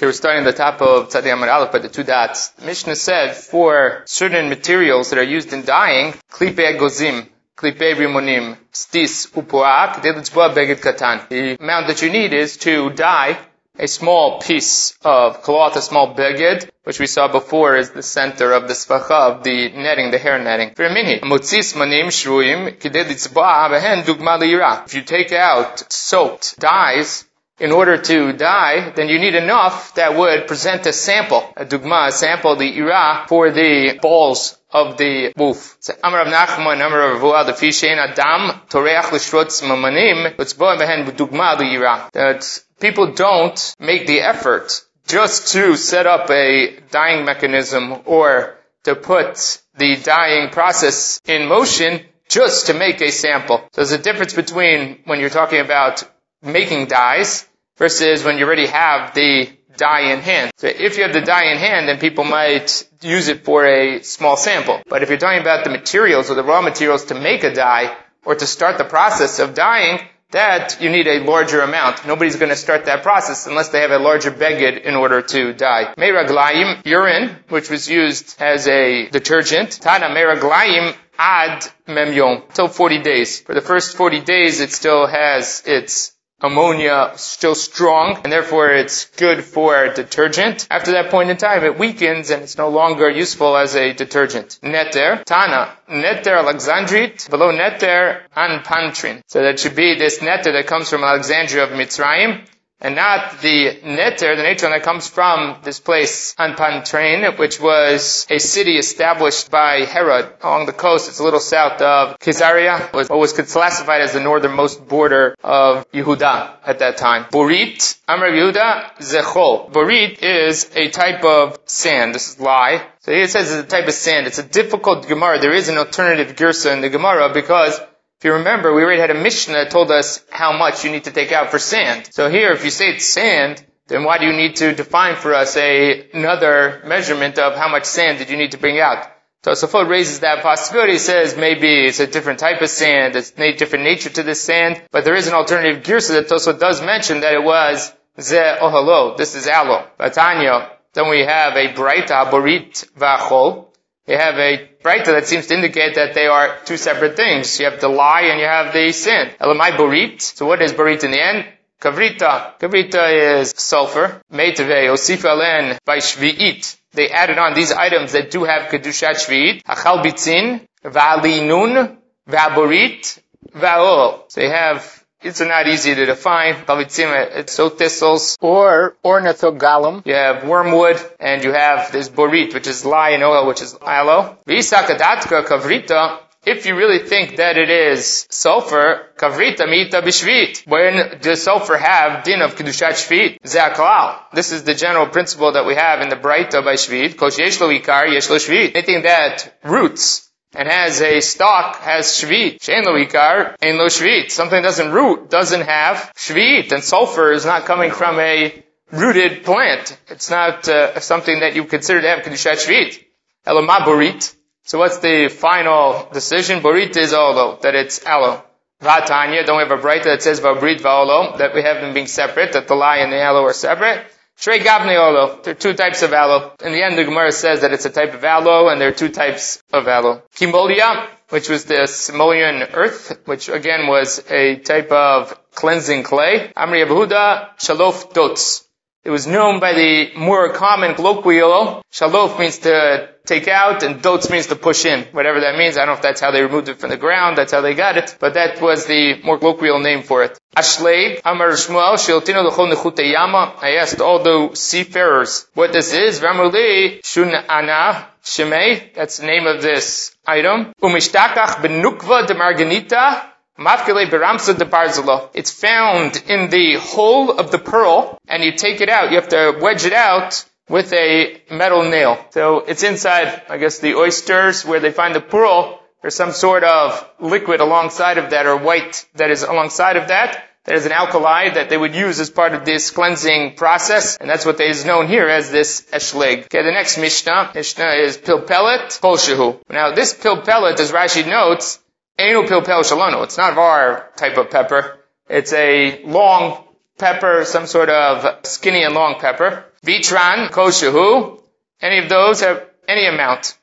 Okay, we're starting at the top of Tzadi Amar Aleph by the two dots. The Mishnah said for certain materials that are used in dyeing, klipe gozim, klipe rimonim, stis upoak, beged katan. The amount that you need is to dye a small piece of cloth, a small beged, which we saw before is the center of the svacha of the netting, the hair netting. If you take out soaked dyes, in order to die, then you need enough that would present a sample, a dugma, a sample, the ira, for the balls of the wolf. Amar Nachman, Amar Rav the fishein adam toreach l'shrotz mamanim, utzboa behen dugma ira. That people don't make the effort just to set up a dying mechanism or to put the dying process in motion just to make a sample. So there's a difference between when you're talking about making dyes versus when you already have the dye in hand. So if you have the dye in hand, then people might use it for a small sample. But if you're talking about the materials or the raw materials to make a dye or to start the process of dyeing, that you need a larger amount. Nobody's going to start that process unless they have a larger beged in order to dye. Meiraglayim, urine, which was used as a detergent. Tana meiraglayim ad memyom, till 40 days. For the first 40 days, it still has its ammonia still strong and therefore it's good for detergent. After that point in time, it weakens and it's no longer useful as a detergent. Neter, Tana, Neter Alexandrite, below Neter Anpantrin. So that should be this Neter that comes from Alexandria of Mitzrayim and not the neter, the natron that comes from this place, Anpantrin, which was a city established by Herod along the coast. It's a little south of Caesarea, was what was classified as the northernmost border of Yehuda at that time. Borit, Amr Yehuda, Zechol. Borit is a type of sand. This is lie. So here it says it's a type of sand. It's a difficult Gemara. There is an alternative Girsa in the Gemara because if you remember, we already had a Mishnah that told us how much you need to take out for sand. So here, if you say it's sand, then why do you need to define for us a, another measurement of how much sand did you need to bring out? Tosafot raises that possibility, says maybe it's a different type of sand, it's a different nature to this sand, but there is an alternative girsa that Tosafot does mention that it was ze ohalo, this is aloe. Batanya, then we have a braita, borit vachol, you have a braita that seems to indicate that they are two separate things. You have the lie and you have the sin. Elamai borit. So what is borit in the end? Kavrita. Kavrita is sulfur. Meitave, osifalen by shvi'it. They added on these items that do have kedushat shvi'it. Hachal bitzin, va'alinun, va'borit, va'ol. So you have it's not easy to define. It's so thistles or ornithogalum. You have wormwood and you have this borit, which is and oil, which is aloe. Visakadatka kavrita. If you really think that it is sulfur, kavrita mita bishvit. When does sulfur have din of kedushat shvit? Zaklal. This is the general principle that we have in the Braita by shvit. Kosh yeshlo ikar yeshlo shvit. Anything that roots and has a stalk has shvit. Shein lo ikar, ein lo shvit. Something doesn't root, doesn't have shvit. And sulfur is not coming from a rooted plant. It's not uh, something that you consider to have kedushat shvit. Eloma borit. So what's the final decision? Borit is olo, that it's aloe. Vatanya, don't we have a braita that says vabrit vaolo, that we have them being separate, that the lye and the aloe are separate? Shrei Gavne Olo. There are two types of aloe. In the end, the Gemara says that it's a type of aloe, and there are two types of aloe. Kimbolia, which was the Cimolian earth, which again was a type of cleansing clay. Amri Abuhuda, Shalof Dots. It was known by the more common colloquial. Shalof means to take out and dots means to push in. Whatever that means. I don't know if that's how they removed it from the ground. That's how they got it. But that was the more colloquial name for it. Ashleib, Amar Shmuel, Shiltino Nechute Yama. I asked all the seafarers what this is. Vamruli, Shun Ana, Shemei. That's the name of this item. Umishtakach Benukva de Marganita. It's found in the hole of the pearl, and you take it out. You have to wedge it out with a metal nail. So it's inside, I guess, the oysters where they find the pearl. There's some sort of liquid alongside of that, or white that is alongside of that. Is an alkali that they would use as part of this cleansing process, and that's what is known here as this eshleg. Okay, the next Mishnah, Mishnah is pilpelet polshehu. Now, this pilpelet, as Rashi notes, Enu pilpel shalono. It's not our type of pepper. It's a long pepper, some sort of skinny and long pepper. Vitran, koshehu, any of those have any amount.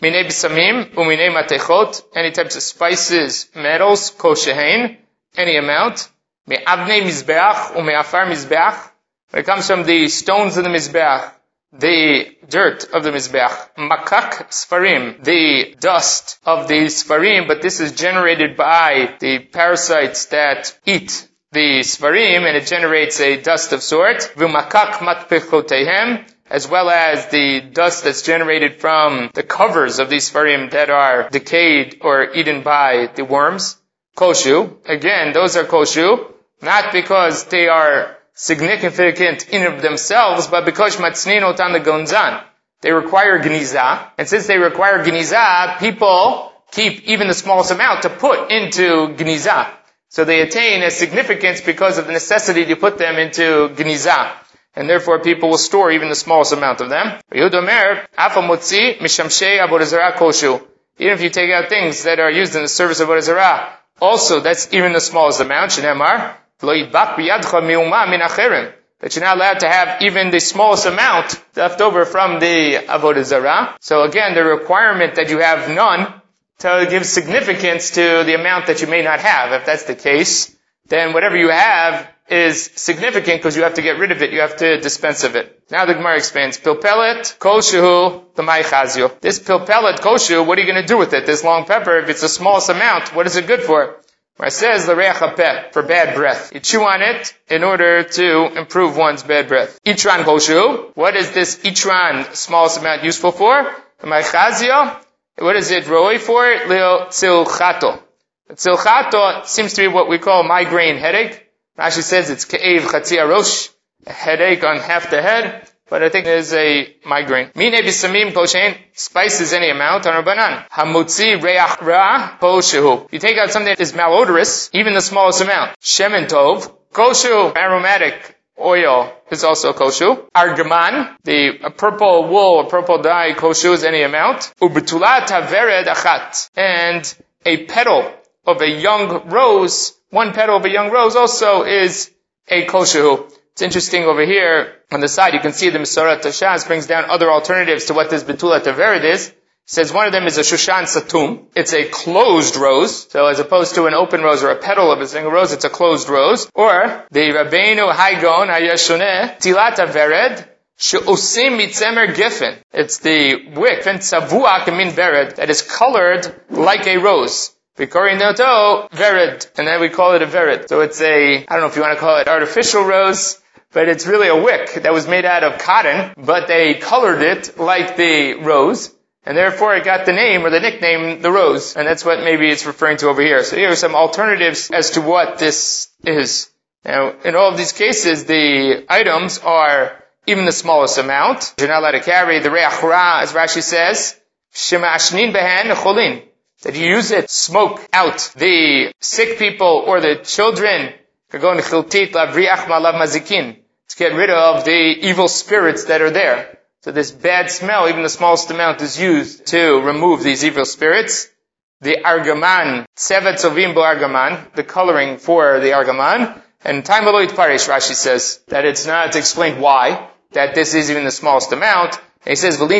Mine bisamim, umine matechot, any types of spices, metals, koshehain, any amount. Me avne mizbeach, ume afar mizbeach. When it comes from the stones of the mizbeach, the dirt of the Mizbeach. Makak Sfarim, the dust of the Sfarim, but this is generated by the parasites that eat the Sfarim, and it generates a dust of sort. Vumakak Matpechotehem, as well as the dust that's generated from the covers of these Sfarim that are decayed or eaten by the worms. Koshu, again, those are koshu, not because they are significant in of themselves, but because matznino tan the gonzan. They require gniza, and since they require gniza, people keep even the smallest amount to put into gniza. So they attain a significance because of the necessity to put them into gniza. And therefore people will store even the smallest amount of them. Even if you take out things that are used in the service of Avodah also that's even the smallest amount. Shnemar, that you're not allowed to have even the smallest amount left over from the Avodah Zarah. So again, the requirement that you have none to give significance to the amount that you may not have. If that's the case, then whatever you have is significant because you have to get rid of it. You have to dispense of it. Now the Gemara expands. Pilpelet koshu the. This pilpelet koshu, what are you going to do with it? This long pepper, if it's the smallest amount, what is it good for? Where it says the reach for bad breath. You chew on it in order to improve one's bad breath. Itran koshu. What is this itran smallest amount useful for? What is it roi for? Lil tzilchato. Tzilchato seems to be what we call migraine headache. Rashi says it's ke'ev chatzi arosh, a headache on half the head but I think there's a migraine. Mine bisamim koshen, spices any amount on Rabbanan. Hamutzi reach ra poshehu. You take out something that is malodorous, even the smallest amount. Shemen tov, aromatic oil is also koshu. Argaman, the purple wool purple dye koshu is any amount. Ubetulat havered achat. And a petal of a young rose, one petal of a young rose also is a koshu. It's interesting over here on the side, you can see the Mesorat Tashaz brings down other alternatives to what this Betula Taverid is. It says one of them is a Shushan Satum. It's a closed rose. So as opposed to an open rose or a petal of a single rose, it's a closed rose. Or the Rabbeinu Haigon Ayashune Tilat Avered She'osim mitzemer giffen. It's the wick, and tzavuak min vered, that is colored like a rose. Vikori noto vered, and then we call it a vered. So it's a, I don't know if you want to call it artificial rose, but it's really a wick that was made out of cotton, but they colored it like the rose, and therefore it got the name or the nickname the rose, and that's what maybe it's referring to over here. So here are some alternatives as to what this is. Now, in all of these cases, the items are even the smallest amount. You're not allowed to carry the reach as Rashi says, shema ashnin behen cholin. That you use it, smoke out the sick people or the children. mazikin to get rid of the evil spirits that are there. So this bad smell, even the smallest amount, is used to remove these evil spirits. The argaman, bo argaman, the coloring for the argaman. And time parish, Rashi says, that it's not explained why, that this is even the smallest amount. And he says, that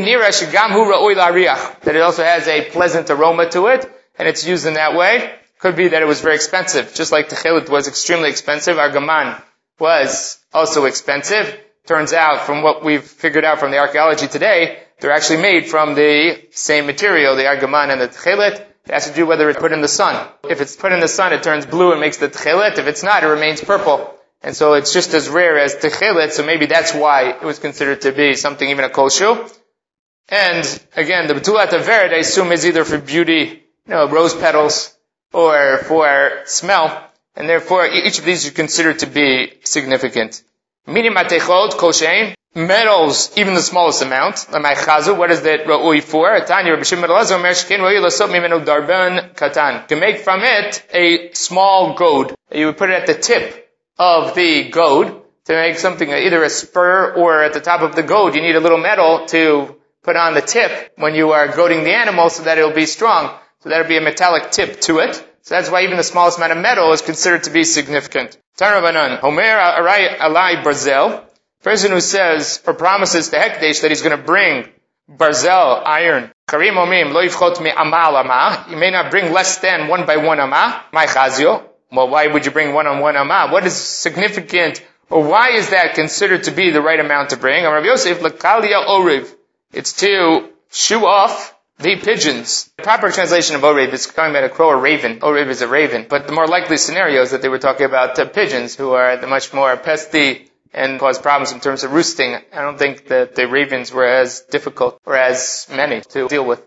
it also has a pleasant aroma to it, and it's used in that way. Could be that it was very expensive, just like the chelit was extremely expensive. Argaman was also expensive. Turns out, from what we've figured out from the archaeology today, they're actually made from the same material, the argaman and the tchelet. It has to do whether it's put in the sun. If it's put in the sun, it turns blue and makes the tchelet. If it's not, it remains purple. And so it's just as rare as techelet, so maybe that's why it was considered to be something even a koshu. And again, the betulat averet, I assume, is either for beauty, you know, rose petals, or for smell. And therefore, each of these are considered to be significant. Minim atechot koshein, metals, even the smallest amount. What is that ra'ui for? Darban katan. To make from it a small goad. You would put it at the tip of the goad to make something either a spur or at the top of the goad. You need a little metal to put on the tip when you are goading the animal so that it will be strong. So that will be a metallic tip to it. So that's why even the smallest amount of metal is considered to be significant. Tarabanan, Homer Arai Alai Barzel, person who says or promises to Hekdesh that he's going to bring Barzel, iron, Karim Omim, Lo Mi Amal Ama, you may not bring less than one by one Ama, my Chazio. Well, why would you bring one on one Ama? What is significant, or why is that considered to be the right amount to bring? Rav Yosef, Lakalia Oriv. It's to shoo off the pigeons. The proper translation of Oriv is talking about a crow or raven. Oriv is a raven. But the more likely scenario is that they were talking about uh, pigeons who are the much more pesty and cause problems in terms of roosting. I don't think that the ravens were as difficult or as many to deal with.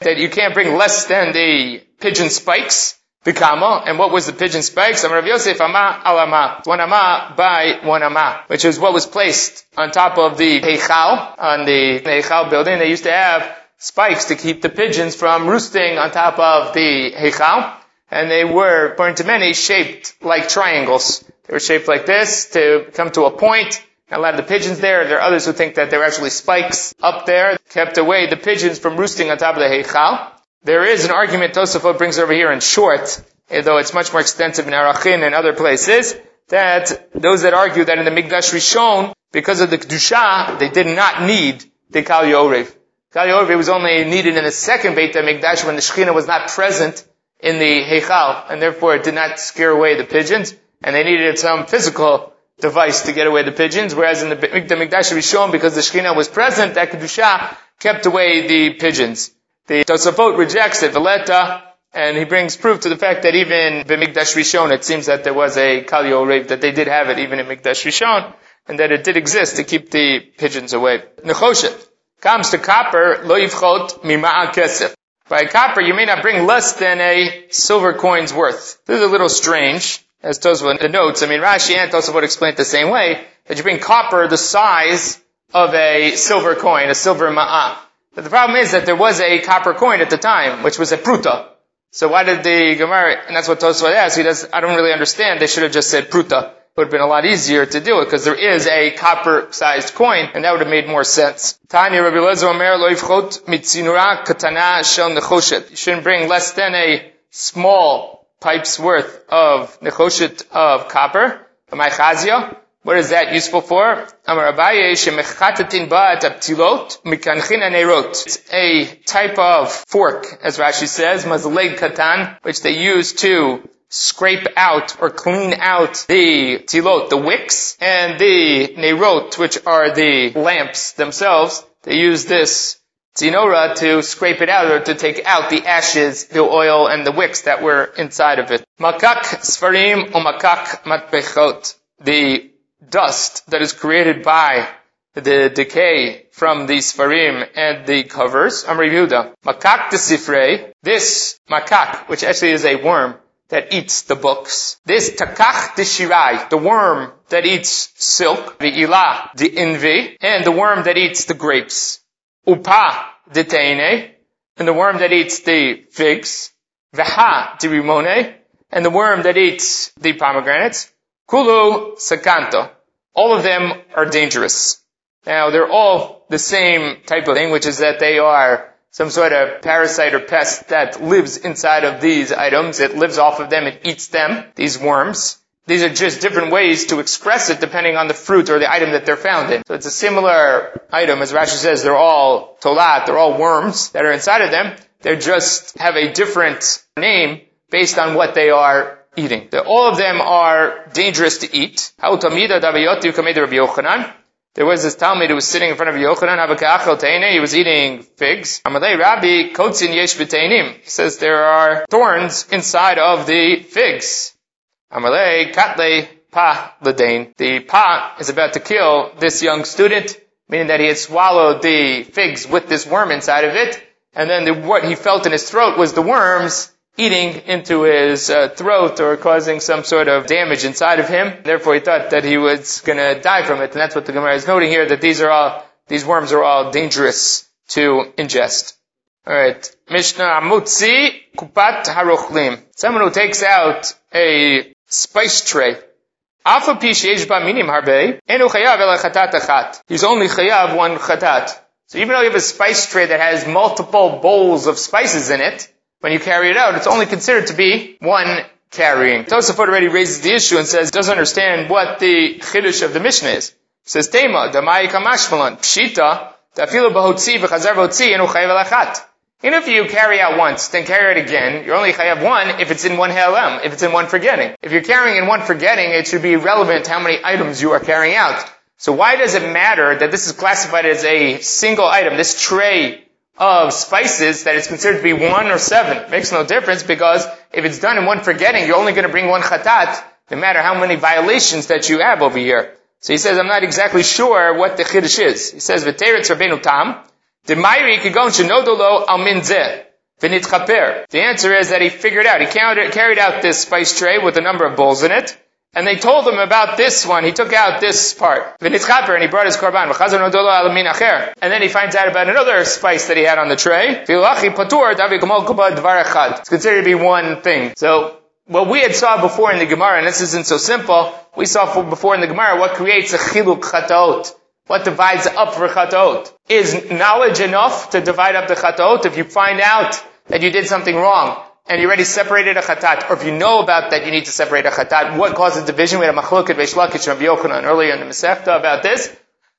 That you can't bring less than the pigeon spikes. Bikama, and what was the pigeon spikes? Rav Yosef ama alama, one ama by one ama, which is what was placed on top of the heichal, on the heichal building. They used to have spikes to keep the pigeons from roosting on top of the heichal, and they were, according to many, shaped like triangles. They were shaped like this to come to a point, and of the pigeons there. There are others who think that they were actually spikes up there, kept away the pigeons from roosting on top of the heichal. There is an argument Tosafot brings over here in short, though it's much more extensive in Arachin and other places, that those that argue that in the Mikdash Rishon, because of the Kedusha, they did not need the Kal Yorev. Kal was only needed in the second Beit HaMikdash when the Shekhinah was not present in the Heichal, and therefore it did not scare away the pigeons, and they needed some physical device to get away the pigeons, whereas in the Beit HaMikdash Rishon, because the Shekhinah was present, that Kedusha kept away the pigeons. The Tosafot rejects it, Valeta, and he brings proof to the fact that even in Mikdash Rishon, it seems that there was a Kal Yorev, that they did have it even in Mikdash Rishon, and that it did exist to keep the pigeons away. Nechoshet comes to copper, lo yivchot mima'a kesef. By copper, you may not bring less than a silver coin's worth. This is a little strange, as Tosafot notes. I mean, Rashi and Tosafot explain it the same way, that you bring copper the size of a silver coin, a silver ma'ah. But the problem is that there was a copper coin at the time, which was a pruta. So why did the Gemara, and that's what Tosfot asks, he does, I don't really understand, they should have just said pruta. It would have been a lot easier to do it, because there is a copper-sized coin, and that would have made more sense. Tanya Rabbi Lezer Omer mitzinura katana shel nechoshet. You shouldn't bring less than a small pipe's worth of nechoshet of copper. My chazia, what is that useful for? Amar Abaye ba'at mikanchin anerot. It's a type of fork, as Rashi says, mazleg katan, which they use to scrape out or clean out the tilot, the wicks, and the nerot, which are the lamps themselves. They use this zinora to scrape it out or to take out the ashes, the oil, and the wicks that were inside of it. Makak sfarim or makak matbechot. The dust that is created by the decay from the sfarim and the covers. Amri Yehuda. Makak desifrei. This makak, which actually is a worm that eats the books. This takach deshirai, the worm that eats silk. The ilah, the envy, and the worm that eats the grapes. Upa de teine, and the worm that eats the figs. Veha de rimone, and the worm that eats the pomegranates. Kulu sakanto. All of them are dangerous. Now, they're all the same type of thing, which is that they are some sort of parasite or pest that lives inside of these items. It lives off of them. It eats them, these worms. These are just different ways to express it depending on the fruit or the item that they're found in. So it's a similar item, as Rashi says, they're all tolat, they're all worms that are inside of them. They just have a different name based on what they are eating. All of them are dangerous to eat. There was this Talmud who was sitting in front of Yochanan, he was eating figs. Rabbi He says there are thorns inside of the figs. Katle Pa The Pa is about to kill this young student, meaning that he had swallowed the figs with this worm inside of it, and then the, what he felt in his throat was the worms, eating into his uh, throat or causing some sort of damage inside of him. Therefore, he thought that he was going to die from it, and that's what the Gemara is noting here. That these are all these worms are all dangerous to ingest. All right, Mishnah Amutzi Kupat Harochlim. Someone who takes out a spice tray. He's only chayav one chatat. So even though you have a spice tray that has multiple bowls of spices in it, when you carry it out, it's only considered to be one carrying. Tosafot already raises the issue and says, doesn't understand what the chiddush of the Mishnah is. He says, Tema, damai kamashmalan, pshita, dafilu bahotzi v'chazar v'hotzi, enu chayav alachat. Even if you carry out once, then carry it again, you're only chayav one if it's in one halem, if it's in one forgetting. If you're carrying in one forgetting, it should be relevant how many items you are carrying out. So why does it matter that this is classified as a single item, this tray of spices, that it's considered to be one or seven? It makes no difference because if it's done in one forgetting, you're only going to bring one chatat, no matter how many violations that you have over here. So he says, I'm not exactly sure what the chiddush is. He says, V'teretz Rabbeinu Tam, the Mayri Kigon Shenodolo Al Minzeh. The answer is that he figured out, he carried out this spice tray with a number of bowls in it, and they told him about this one. He took out this part. And he brought his korban. And then he finds out about another spice that he had on the tray. It's considered to be one thing. So, what we had saw before in the Gemara, and this isn't so simple, we saw before in the Gemara what creates a chiluk chataot. What divides up for chataot. Is knowledge enough to divide up the chataot if you find out that you did something wrong? And you already separated a chatat, or if you know about that, you need to separate a chatat. What causes division? We had a machloket Reish Lakish Rabbi Yochanan earlier in the Masechta about this.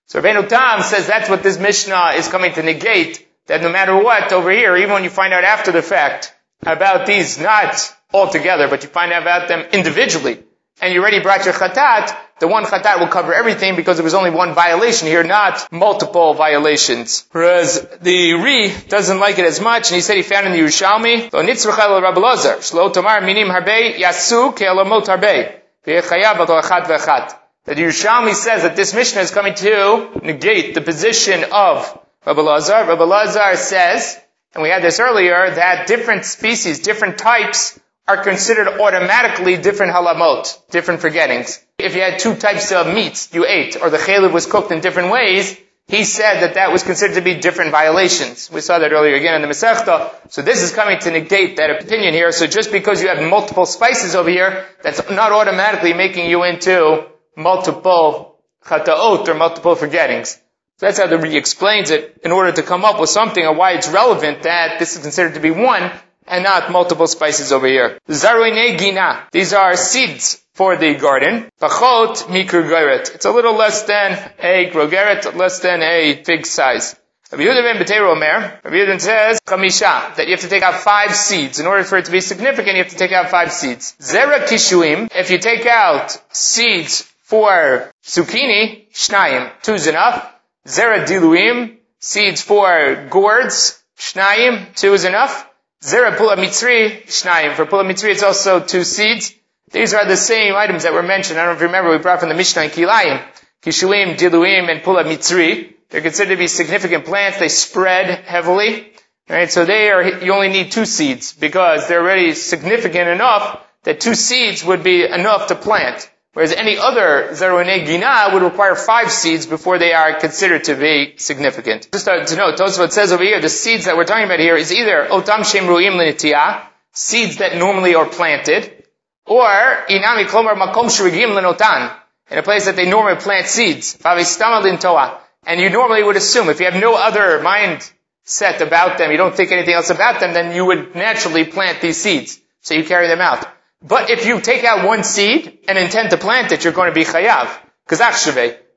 So Rabbeinu Tam says that's what this Mishnah is coming to negate, that no matter what, over here, even when you find out after the fact about these, not all together, but you find out about them individually, and you already brought your chatat, the one chatat will cover everything because there was only one violation here, not multiple violations. Whereas the Ri doesn't like it as much, and he said he found in the Yerushalmi, Shlo Tomar Minim Harbe Yasu Ke'alamot Harbe. That the Yerushalmi says that this Mishnah is coming to negate the position of Rabbi Lazar. Rabbi Lazar says, and we had this earlier, that different species, different types are considered automatically different halamot, different forgettings. If you had two types of meats you ate, or the chalev was cooked in different ways, he said that that was considered to be different violations. We saw that earlier again in the Masechta. So this is coming to negate that opinion here. So just because you have multiple spices over here, that's not automatically making you into multiple chataot or multiple forgettings. So that's how the Ri explains it in order to come up with something of why it's relevant that this is considered to be one and not multiple spices over here. Zaruine gina. These are seeds for the garden. Pachot mikrugeret. It's a little less than a grogeret, less than a fig size. Rabbi Yehuda ben Omer, Rabbi Yehuda says, Chamisha, that you have to take out five seeds. In order for it to be significant, you have to take out five seeds. Zera kishuim, if you take out seeds for zucchini, shnayim, two's enough. Zera diluim, seeds for gourds, shnayim, two is enough. Zera pula mitzri, shnayim. For pula mitzri, it's also two seeds. These are the same items that were mentioned. I don't know if you remember, we brought from the Mishnah in Kilayim. Kishuim, Diluim, and Pula Mitzri. They're considered to be significant plants. They spread heavily. Right? So they are, you only need two seeds because they're already significant enough that two seeds would be enough to plant. Whereas any other Zarone Gina would require five seeds before they are considered to be significant. Just to note, Tosfot says over here, the seeds that we're talking about here is either Otam Shem Ruim Linitiyah, seeds that normally are planted, or Inami Klomer Makom Shurigim Linotan, in a place that they normally plant seeds. And you normally would assume, if you have no other mindset about them, you don't think anything else about them, then you would naturally plant these seeds. So you carry them out. But if you take out one seed and intend to plant it, you're going to be chayav. Because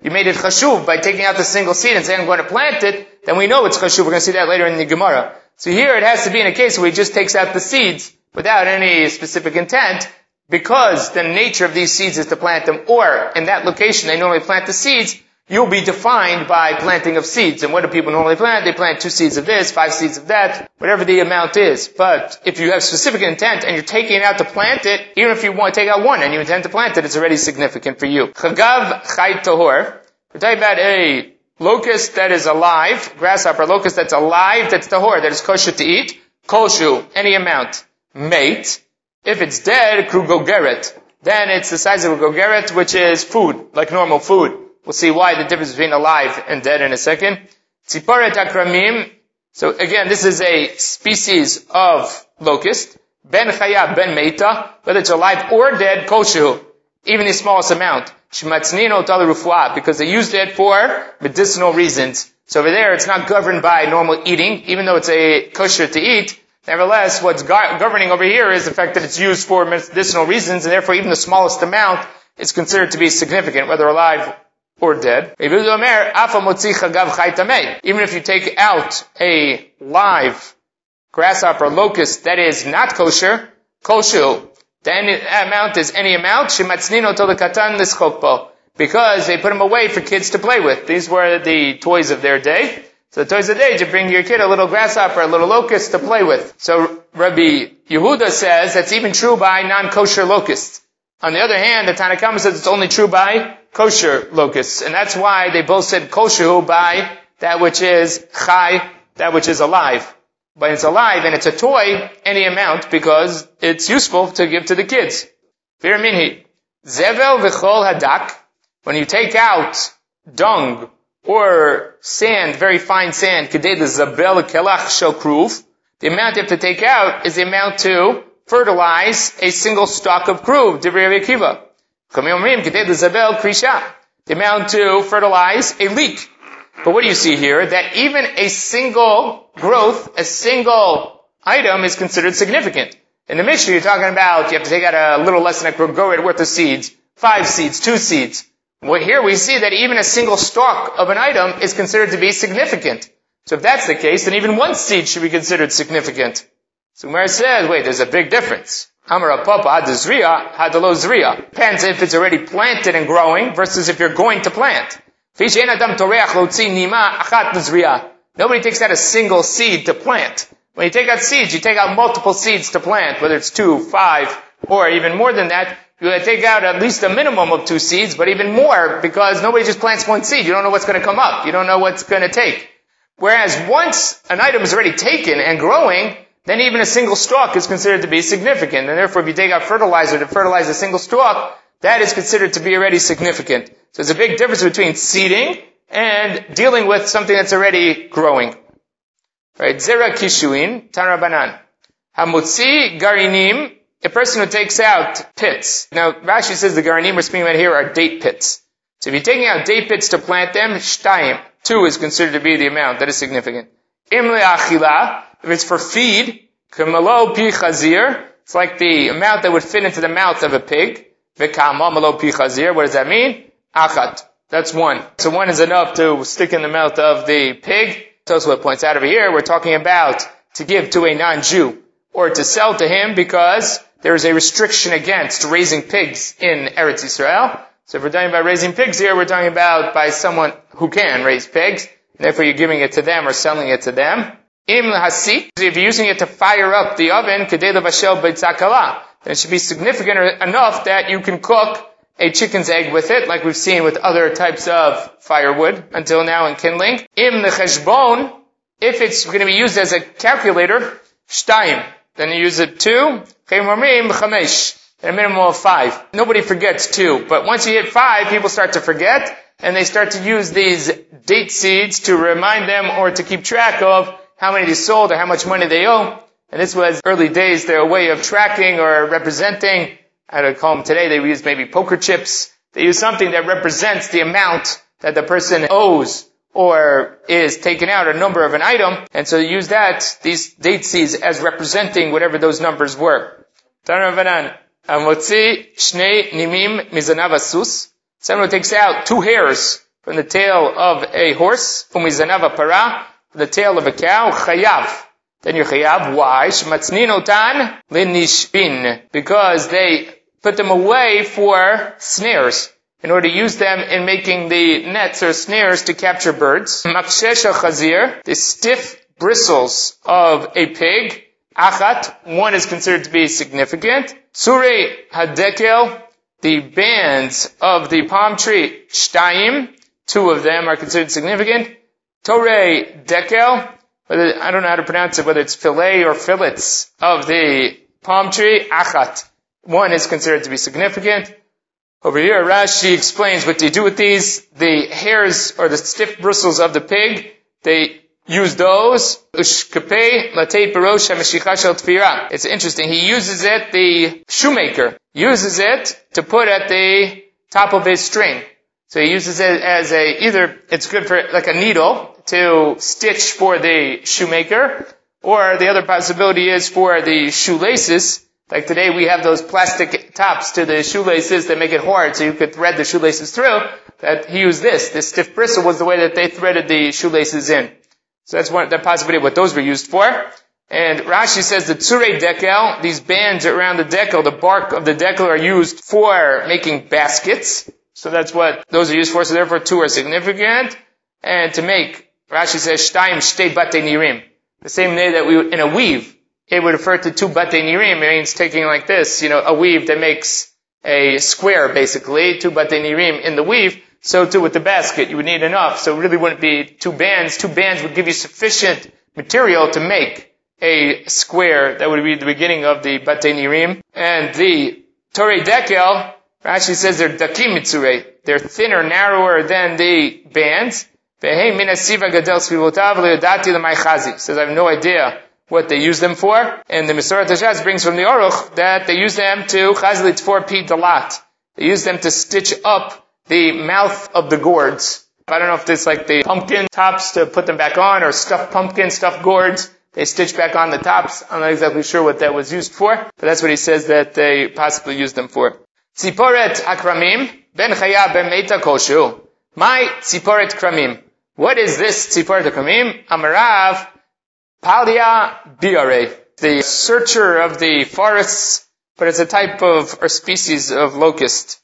you made it chashuv by taking out the single seed and saying I'm going to plant it, then we know it's chashuv. We're going to see that later in the Gemara. So here it has to be in a case where he just takes out the seeds without any specific intent, because the nature of these seeds is to plant them, or in that location they normally plant the seeds, you'll be defined by planting of seeds. And what do people normally plant? They plant two seeds of this, five seeds of that, whatever the amount is. But if you have specific intent and you're taking it out to plant it, even if you want to take out one and you intend to plant it, it's already significant for you. Chagav chayt tahor. We're talking about a locust that is alive, grasshopper locust that's alive, that's tahor, that is kosher to eat. Koshu, any amount. Mate. If it's dead, krugogeret. Then it's the size of a gogeret, which is food, like normal food. We'll see why the difference between alive and dead in a second. Tziporet akramim. So again, this is a species of locust. Ben chaya, ben meta. Whether it's alive or dead, koshu. Even the smallest amount. Shmatznino tal because they used it for medicinal reasons. So over there, it's not governed by normal eating, even though it's a kosher to eat. Nevertheless, what's governing over here is the fact that it's used for medicinal reasons, and therefore even the smallest amount is considered to be significant, whether alive or dead. Even if you take out a live grasshopper locust that is not kosher, kosher, the amount is any amount, because they put them away for kids to play with. These were the toys of their day. So the toys of the day, to bring your kid a little grasshopper, a little locust to play with. So Rabbi Yehuda says that's even true by non-kosher locusts. On the other hand, the Tanakhama says it's only true by kosher locusts. And that's why they both said kosher by that which is chai, that which is alive. But it's alive and it's a toy, any amount, because it's useful to give to the kids. Viraminhi. Zevel v'chol hadak. When you take out dung or sand, very fine sand, kedei the zabel kelach shokruv, the amount you have to take out is the amount to fertilize a single stalk of kruv, Divrei Akiva. The amount to fertilize a leek. But what do you see here? That even a single growth, a single item is considered significant. In the Mishnah, you're talking about you have to take out a little less than a grower worth of seeds, five seeds, two seeds. Well, here we see that even a single stalk of an item is considered to be significant. So if that's the case, then even one seed should be considered significant. So Gemara says, wait, there's a big difference. Amar papa hadalo zriya. Depends if it's already planted and growing versus if you're going to plant. Nobody takes out a single seed to plant. When you take out seeds, you take out multiple seeds to plant, whether it's two, five, or even more than that. You take out at least a minimum of two seeds, but even more because nobody just plants one seed. You don't know what's going to come up. You don't know what's going to take. Whereas once an item is already taken and growing, then even a single stalk is considered to be significant. And therefore, if you take out fertilizer to fertilize a single stalk, that is considered to be already significant. So there's a big difference between seeding and dealing with something that's already growing. Right? Zera kishuin, tarabanan. Hamutzi garinim, a person who takes out pits. Now, Rashi says the garinim we're speaking about here are date pits. So if you're taking out date pits to plant them, shtayim, two is considered to be the amount that is significant. Imle achila, if it's for feed, kamalo pi chazir, it's like the amount that would fit into the mouth of a pig. V'kama malo pi chazir, what does that mean? Achat. That's one. So one is enough to stick in the mouth of the pig. Tosfot points out over here, we're talking about to give to a non-Jew or to sell to him because there is a restriction against raising pigs in Eretz Israel. So if we're talking about raising pigs here, we're talking about by someone who can raise pigs. Therefore, you're giving it to them or selling it to them. Im hasik, if you're using it to fire up the oven, then it should be significant enough that you can cook a chicken's egg with it, like we've seen with other types of firewood until now in kindling. Im necheshbon, if it's going to be used as a calculator, shtaim, then you use it two, chemomrim chamesh, a minimum of five. Nobody forgets two, but once you hit five, people start to forget, and they start to use these date seeds to remind them or to keep track of how many they sold or how much money they owe. And this was early days, their way of tracking or representing I don't call them today, they use maybe poker chips. They use something that represents the amount that the person owes or is taken out, a number of an item, and so they use that, these date seeds, as representing whatever those numbers were. Someone who takes out two hairs from the tail of a horse, from the tail of a cow, chayav. Then you're chayav. Why? Shematznin linishpin. Because they put them away for snares in order to use them in making the nets or snares to capture birds. Makshesh chazir, the stiff bristles of a pig. Achat, one is considered to be significant. Sure hadekel, the bands of the palm tree. Shtayim, two of them are considered significant. Tore dekel, I don't know how to pronounce it, whether it's fillet or fillets of the palm tree. Achat, one is considered to be significant. Over here, Rashi explains what they do with these. The hairs or the stiff bristles of the pig, they use those. It's interesting. He uses it, the shoemaker uses it to put at the top of his string. So he uses it as a, either it's good for like a needle to stitch for the shoemaker, or the other possibility is for the shoelaces. Like today we have those plastic tops to the shoelaces that make it hard so you could thread the shoelaces through. That he used this. This stiff bristle was the way that they threaded the shoelaces in. So that's one, the possibility what those were used for. And Rashi says the tsure dekel, these bands around the dekel, the bark of the dekel are used for making baskets. So that's what those are used for. So therefore two are significant. And to make, Rashi says, shtaim shtei bate nirim. The same way that we, in a weave, it would refer to two bate nirim. It means taking like this, you know, a weave that makes a square basically, two bate nirim in the weave. So too with the basket, you would need enough. So it really wouldn't be two bands. Two bands would give you sufficient material to make a square. That would be the beginning of the Bate Nirim. And the Torah Dekel, Rashi says they're Dakim Mitzure. They're thinner, narrower than the bands. Says I have no idea what they use them for. And the Masoret Hashaz brings from the Aruch that they use them to Chazlit 4P Dalat. They use them to stitch up the mouth of the gourds. I don't know if it's like the pumpkin tops to put them back on or stuffed pumpkin, stuffed gourds. They stitch back on the tops. I'm not exactly sure what that was used for, but that's what he says that they possibly used them for. Tziporet akramim ben chaya ben meita koshu. My tziporet kramim. What is this tziporet akramim? Amarav palia biare. The searcher of the forests, but it's a type of or species of locust.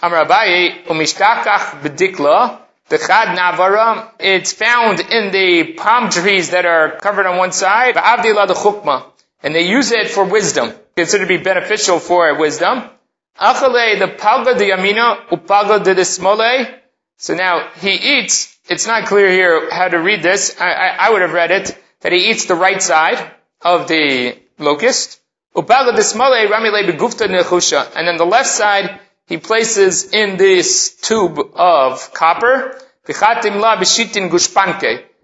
Amrabaye umishtakach bedikla. The chad navara, it's found in the palm trees that are covered on one side. Avdila the chukma. And they use it for wisdom. Considered to be beneficial for wisdom. Achale the paga de yamina upaga de smole. So now he eats, it's not clear here how to read this. I, I, I would have read it, that he eats the right side of the locust. Upaga de smole ramile begufta nechusha. And then the left side, he places in this tube of copper,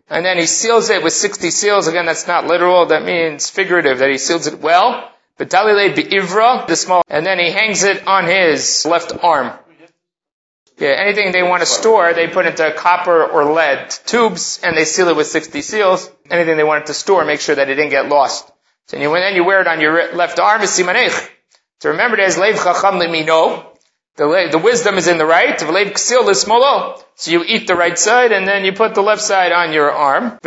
and then he seals it with 60 seals. Again, that's not literal, that means figurative, that he seals it well. The small, and then he hangs it on his left arm. Yeah, anything they want to store, they put into copper or lead tubes, and they seal it with 60 seals. Anything they want to store, make sure that it didn't get lost. So when then you wear it on your left arm, is simanech. To remember, there's leiv chacham lemino. The, the wisdom is in the right. So you eat the right side and then you put the left side on your arm.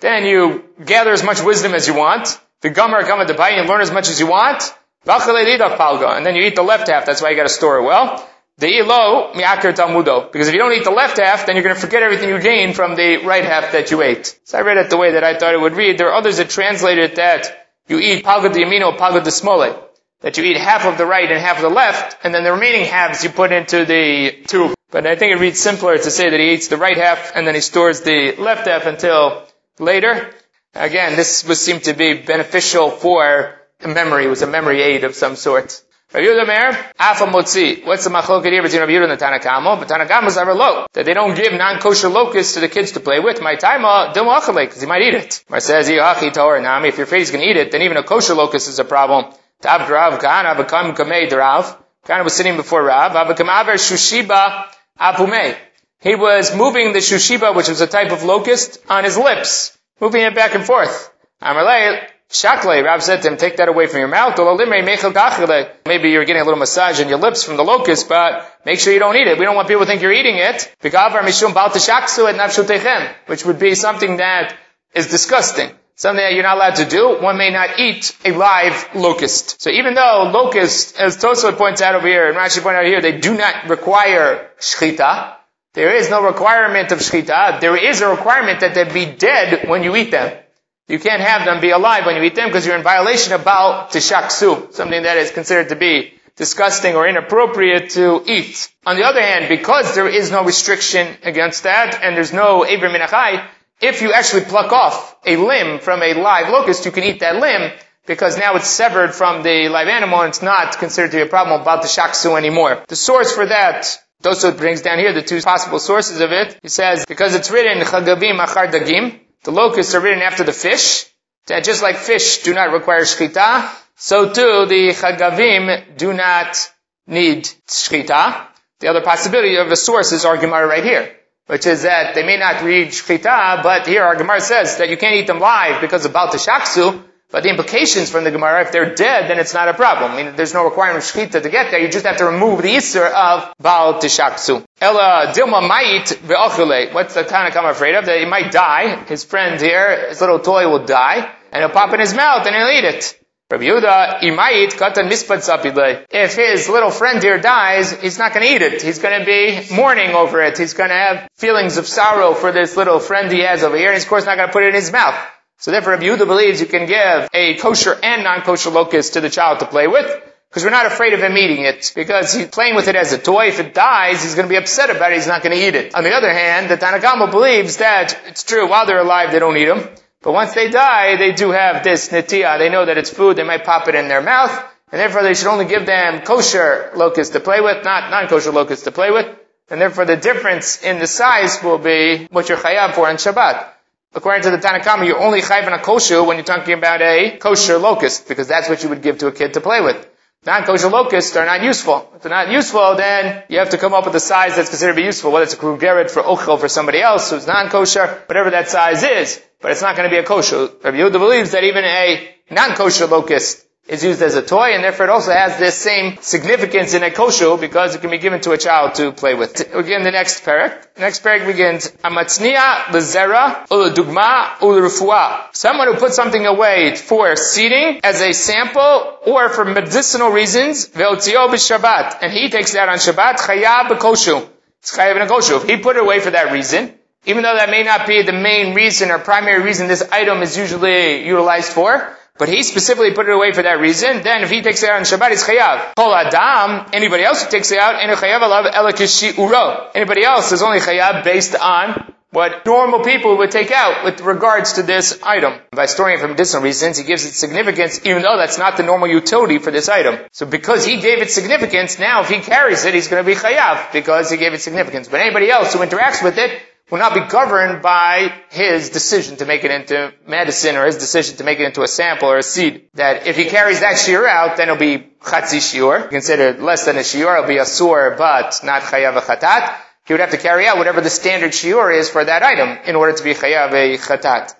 Then you gather as much wisdom as you want. V'gamar kama debai and learn as much as you want. And then you eat the left half. That's why you got to store it well. The ilo miakir talmudo. Because if you don't eat the left half, then you're going to forget everything you gained from the right half that you ate. So I read it the way that I thought it would read. There are others that translate it that you eat palga de yamino, palga de smole that you eat half of the right and half of the left, and then the remaining halves you put into the tube. But I think it reads simpler to say that he eats the right half and then he stores the left half until later. Again, this would seem to be beneficial for memory. It was a memory aid of some sort. Rabbi Yehuda Meir, Afa Motzi. What's the machloket here between Rabbi Yehuda and the Tanakamo? But Tanakamos are low. That they don't give non-kosher locusts to the kids to play with. My time, don't because he might eat it. Mar says, Yahachi Torah Nami. If you're afraid he's going to eat it, then even a kosher locust is a problem. Tab Rav Kahana become Kamei Rav. Kahana was sitting before Rav. Abakamaver Shushiba Apume. He was moving the Shushiba, which was a type of locust, on his lips, moving it back and forth. Shakle, Rab said to him, take that away from your mouth. Maybe you're getting a little massage in your lips from the locust, but make sure you don't eat it. We don't want people to think you're eating it. Which would be something that is disgusting something that you're not allowed to do, one may not eat a live locust. So even though locust, as Tosfot points out over here, and Rashi pointed out here, they do not require shchita, there is no requirement of shchita, there is a requirement that they be dead when you eat them. You can't have them be alive when you eat them because you're in violation Baal Tishaksu, something that is considered to be disgusting or inappropriate to eat. On the other hand, because there is no restriction against that, and there's no Abram Minachai, if you actually pluck off a limb from a live locust, you can eat that limb because now it's severed from the live animal and it's not considered to be a problem about the shaksu anymore. The source for that, Doso brings down here the two possible sources of it. He says, because it's written, chagavim achar dagim, the locusts are written after the fish, that just like fish do not require shchita, so too the chagavim do not need shchita. The other possibility of a source is our Gemara right here, which is that they may not read Shchita, but here our Gemara says that you can't eat them live because of Baal Teshaksu, but the implications from the Gemara, if they're dead, then it's not a problem. I mean, there's no requirement of Shechita to get there. You just have to remove the Isser of Baal Tishaksu. Ella Dilma might ve'ochule. What's the Tanakh I'm afraid of? That he might die. His friend here, his little toy will die, and he'll pop in his mouth and he'll eat it. Rabbi Yehuda, might katan mispat If his little friend here dies, he's not going to eat it. He's going to be mourning over it. He's going to have feelings of sorrow for this little friend he has over here, and he's of course not going to put it in his mouth. So therefore, Rabbi Yehuda believes you can give a kosher and non-kosher locust to the child to play with, because we're not afraid of him eating it, because he's playing with it as a toy. If it dies, he's going to be upset about it. He's not going to eat it. On the other hand, the Tanna Kamma believes that it's true. While they're alive, they don't eat them. But once they die, they do have this nitiyah. They know that it's food. They might pop it in their mouth. And therefore, they should only give them kosher locusts to play with, not non-kosher locusts to play with. And therefore, the difference in the size will be what you're chayav for on Shabbat. According to the Tanna Kamma, you're only chayv a koshu when you're talking about a kosher locust, because that's what you would give to a kid to play with. Non-kosher locusts are not useful. If they're not useful, then you have to come up with a size that's considered to be useful, whether it's a grogeret for ochel for somebody else who's non-kosher, whatever that size is. But it's not going to be a koshu. Rabbi Yehuda believes that even a non-kosher locust is used as a toy, and therefore it also has this same significance in a koshu because it can be given to a child to play with. Begin the next parak. next parak begins, Amatzniya lezera uladugma ulrufua. Someone who puts something away for seeding as a sample or for medicinal reasons, ve'otzio b'shabbat, and he takes out on Shabbat, chayab b'koshu. It's chayav in a koshu. He put it away for that reason, even though that may not be the main reason or primary reason this item is usually utilized for, but he specifically put it away for that reason. Then if he takes it out on Shabbat, he's chayav. Kol adam, anybody else who takes it out, and chayav alav elakishi uro. Anybody else is only chayav based on what normal people would take out with regards to this item. By storing it for medicinal reasons, he gives it significance, even though that's not the normal utility for this item. So because he gave it significance, now if he carries it, he's going to be chayav because he gave it significance. But anybody else who interacts with it will not be governed by his decision to make it into medicine or his decision to make it into a sample or a seed. That if he carries that shiur out, then it'll be chatzi shiur, considered less than a shiur, it'll be a sur, but not chayav chatat. He would have to carry out whatever the standard shiur is for that item in order to be chayav a chatat.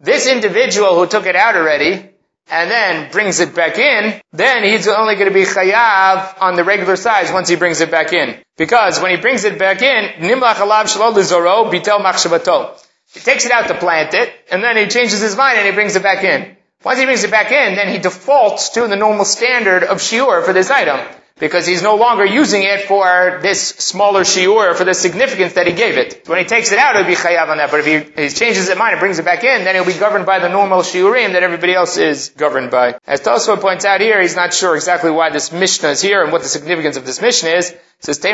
This individual who took it out already, and then brings it back in, then he's only going to be chayav on the regular size once he brings it back in. Because when he brings it back in, nimlach alav shalol bitel machshavato. He takes it out to plant it, and then he changes his mind and he brings it back in. Once he brings it back in, then he defaults to the normal standard of shiur for this item because he's no longer using it for this smaller shiur, for the significance that he gave it. When he takes it out, it'll be chayav on that. But if he, he changes his mind and brings it back in, then he'll be governed by the normal shiurim that everybody else is governed by. As Tosfot points out here, he's not sure exactly why this Mishnah is here and what the significance of this Mishnah is. It says, We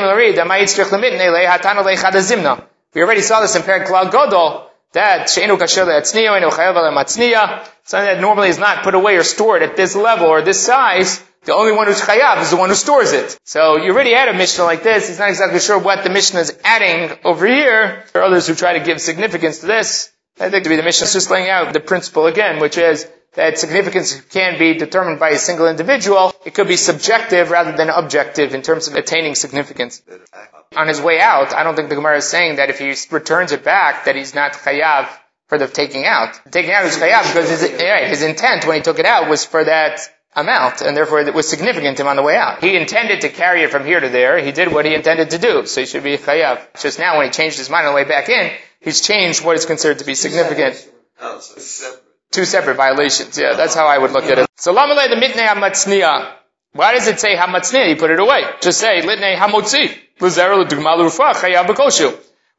already saw this in Perak Klal Godol, that she'enu kasher le'atzniya, enu chayav something that normally is not put away or stored at this level or this size, the only one who's chayav is the one who stores it. So you already had a Mishnah like this. He's not exactly sure what the Mishnah is adding over here. There are others who try to give significance to this. I think to be the Mishnah is just laying out the principle again, which is that significance can be determined by a single individual. It could be subjective rather than objective in terms of attaining significance. On his way out, I don't think the Gemara is saying that if he returns it back, that he's not chayav for the taking out. taking out is chayav because his, his intent when he took it out was for that amount, and therefore it was significant to him on the way out. He intended to carry it from here to there. He did what he intended to do, so he should be chayav. Just now, when he changed his mind on the way back in, he's changed what is considered to be significant. Two separate violations. Yeah, that's how I would look at it. So lamalei the mitnei hamatzniya. Why does it say hamatzniya? He put it away. Just say litnei hamotzi.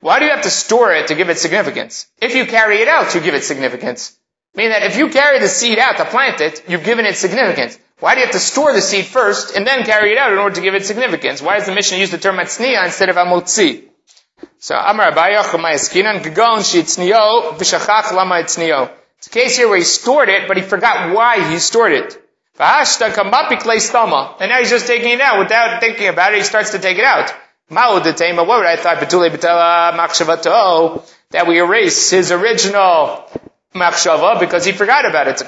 Why do you have to store it to give it significance? If you carry it out, you give it significance. Meaning that if you carry the seed out to plant it, you've given it significance. Why do you have to store the seed first and then carry it out in order to give it significance? Why does the Mishnah use the term matzniya instead of amotzi? So, Amar It's a case here where he stored it, but he forgot why he stored it. And now he's just taking it out without thinking about it. He starts to take it out. What would I thought? That we erase his original machshava because he forgot about it.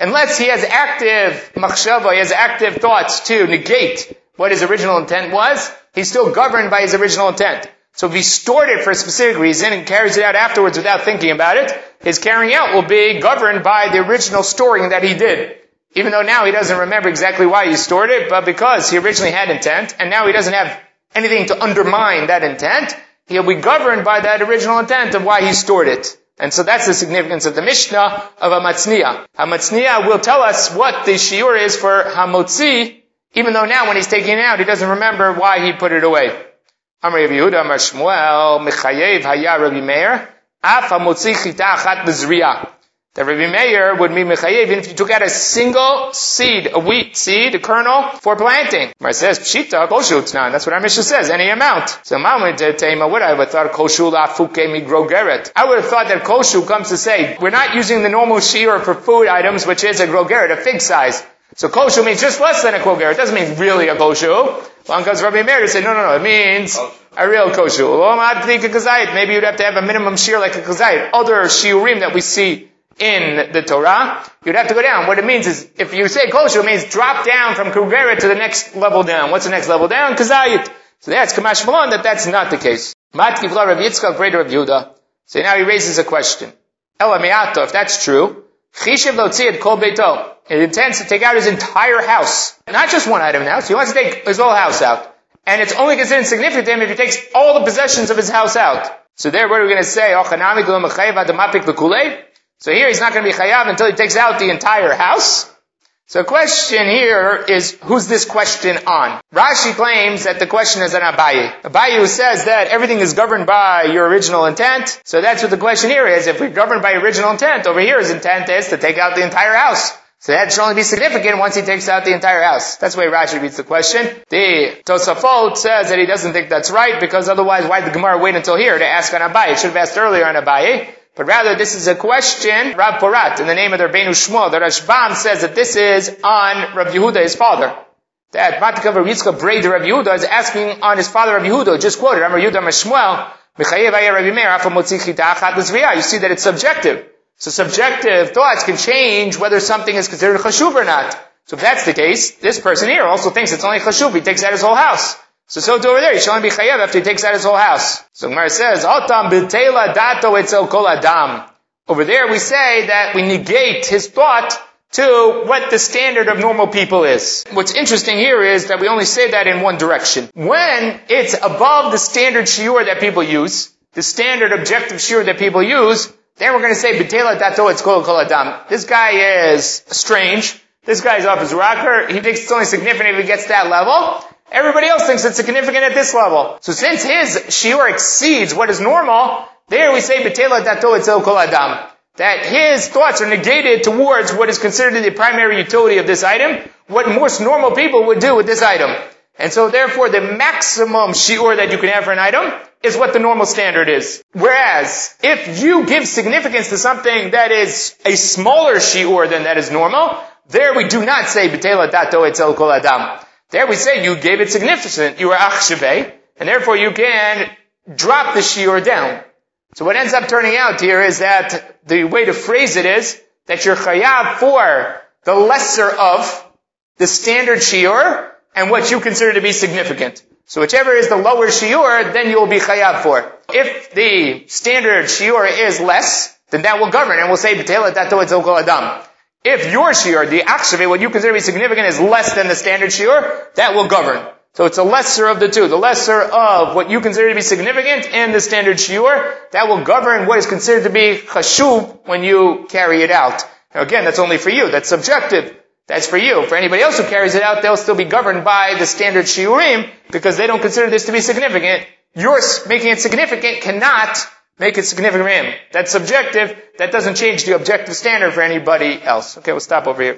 unless he has active machshava, he has active thoughts to negate what his original intent was, he's still governed by his original intent. So if he stored it for a specific reason and carries it out afterwards without thinking about it, his carrying out will be governed by the original storing that he did. Even though now he doesn't remember exactly why he stored it, but because he originally had intent, and now he doesn't have anything to undermine that intent, he'll be governed by that original intent of why he stored it. And so that's the significance of the Mishnah of a Matzniya. A will tell us what the shiur is for Hamotzi, even though now when he's taking it out, he doesn't remember why he put it away. Amr Yehuda, Amr Shmuel, Haya Rabbi Meir, Af Hamotzi Chita Achat that Rabbi Meir would be mechayev even if you took out a single seed, a wheat seed, a kernel, for planting. Mar says, pshita, koshu tnan. That's what our Mishnah says, any amount. So Tema, what I would have thought koshu la fuke mi grogeret. I would have thought that koshu comes to say, we're not using the normal shiur for food items, which is a grogeret, a fig size. So koshu means just less than a grogeret. It doesn't mean really a koshu. Well, because Rabbi Meir said, no, no, no, it means a real koshu. Maybe you'd have to have a minimum shiur like a kazayit. Other shiurim that we see in the Torah, you'd have to go down. What it means is, if you say koshu, it means drop down from Kugera to the next level down. What's the next level down? Kazayit. So that's Kamash Malon, that that's not the case. Matki Vla Rav Yitzchak, greater of Yehuda. So now he raises a question. Ela Me'ato, if that's true, Chishiv Lotziyad Kol Beito. It intends to take out his entire house. Not just one item in the house, he wants to take his whole house out. And it's only considered significant to him if he takes all the possessions of his house out. So there, what are we going to say? Oh, So here he's not going to be chayav until he takes out the entire house. So question here is, who's this question on? Rashi claims that the question is on Abaye. Abaye says that everything is governed by your original intent. So that's what the question here is. If we're governed by original intent, over here his intent is to take out the entire house. So that should only be significant once he takes out the entire house. That's the way Rashi reads the question. The Tosafot says that he doesn't think that's right because otherwise why did the Gemara wait until here to ask on Abaye? It should have asked earlier on Abaye. But rather, this is a question, Rav Porat, in the name of the Rabbeinu Shmuel. The Rashbam says that this is on Rav Yehuda, his father. That Matikav Rav Yitzchak Breder Rav Yehuda is asking on his father Rav Yehuda, just quoted, Rav Yehuda Shmuel, you see that it's subjective. So subjective thoughts can change whether something is considered chashuv or not. So if that's the case, this person here also thinks it's only chashuv. He takes out his whole house. So so over there, he should only be chayav after he takes out his whole house. So Gemara says, "Otam dato etzel kol adam." Over there, we say that we negate his thought to what the standard of normal people is. What's interesting here is that we only say that in one direction. When it's above the standard shiur that people use, the standard objective shiur that people use, then we're going to say b'teila dato etzel kol adam. This guy is strange. This guy's off his rocker. He thinks it's only significant if he gets that level. Everybody else thinks it's significant at this level. So since his shiur exceeds what is normal, there we say betela dato etzel kol adam. That his thoughts are negated towards what is considered the primary utility of this item, what most normal people would do with this item. And so therefore the maximum shiur that you can have for an item is what the normal standard is. Whereas, if you give significance to something that is a smaller shiur than that is normal, there we do not say betela dato etzel kol adam. There we say you gave it significant. You were achsheve, and therefore you can drop the shiur down. So what ends up turning out here is that the way to phrase it is that you're chayav for the lesser of the standard shiur and what you consider to be significant. So whichever is the lower shiur, then you will be chayav for. If the standard shiur is less, then that will govern, and we'll say b'tela dato adam. If your shiur, the akshave, what you consider to be significant is less than the standard shiur, that will govern. So it's a lesser of the two. The lesser of what you consider to be significant and the standard shiur, that will govern what is considered to be chashuv when you carry it out. Now again, that's only for you. That's subjective. That's for you. For anybody else who carries it out, they'll still be governed by the standard shiurim because they don't consider this to be significant. Yours making it significant cannot make it significant for him. That's subjective. That doesn't change the objective standard for anybody else. Okay, we'll stop over here.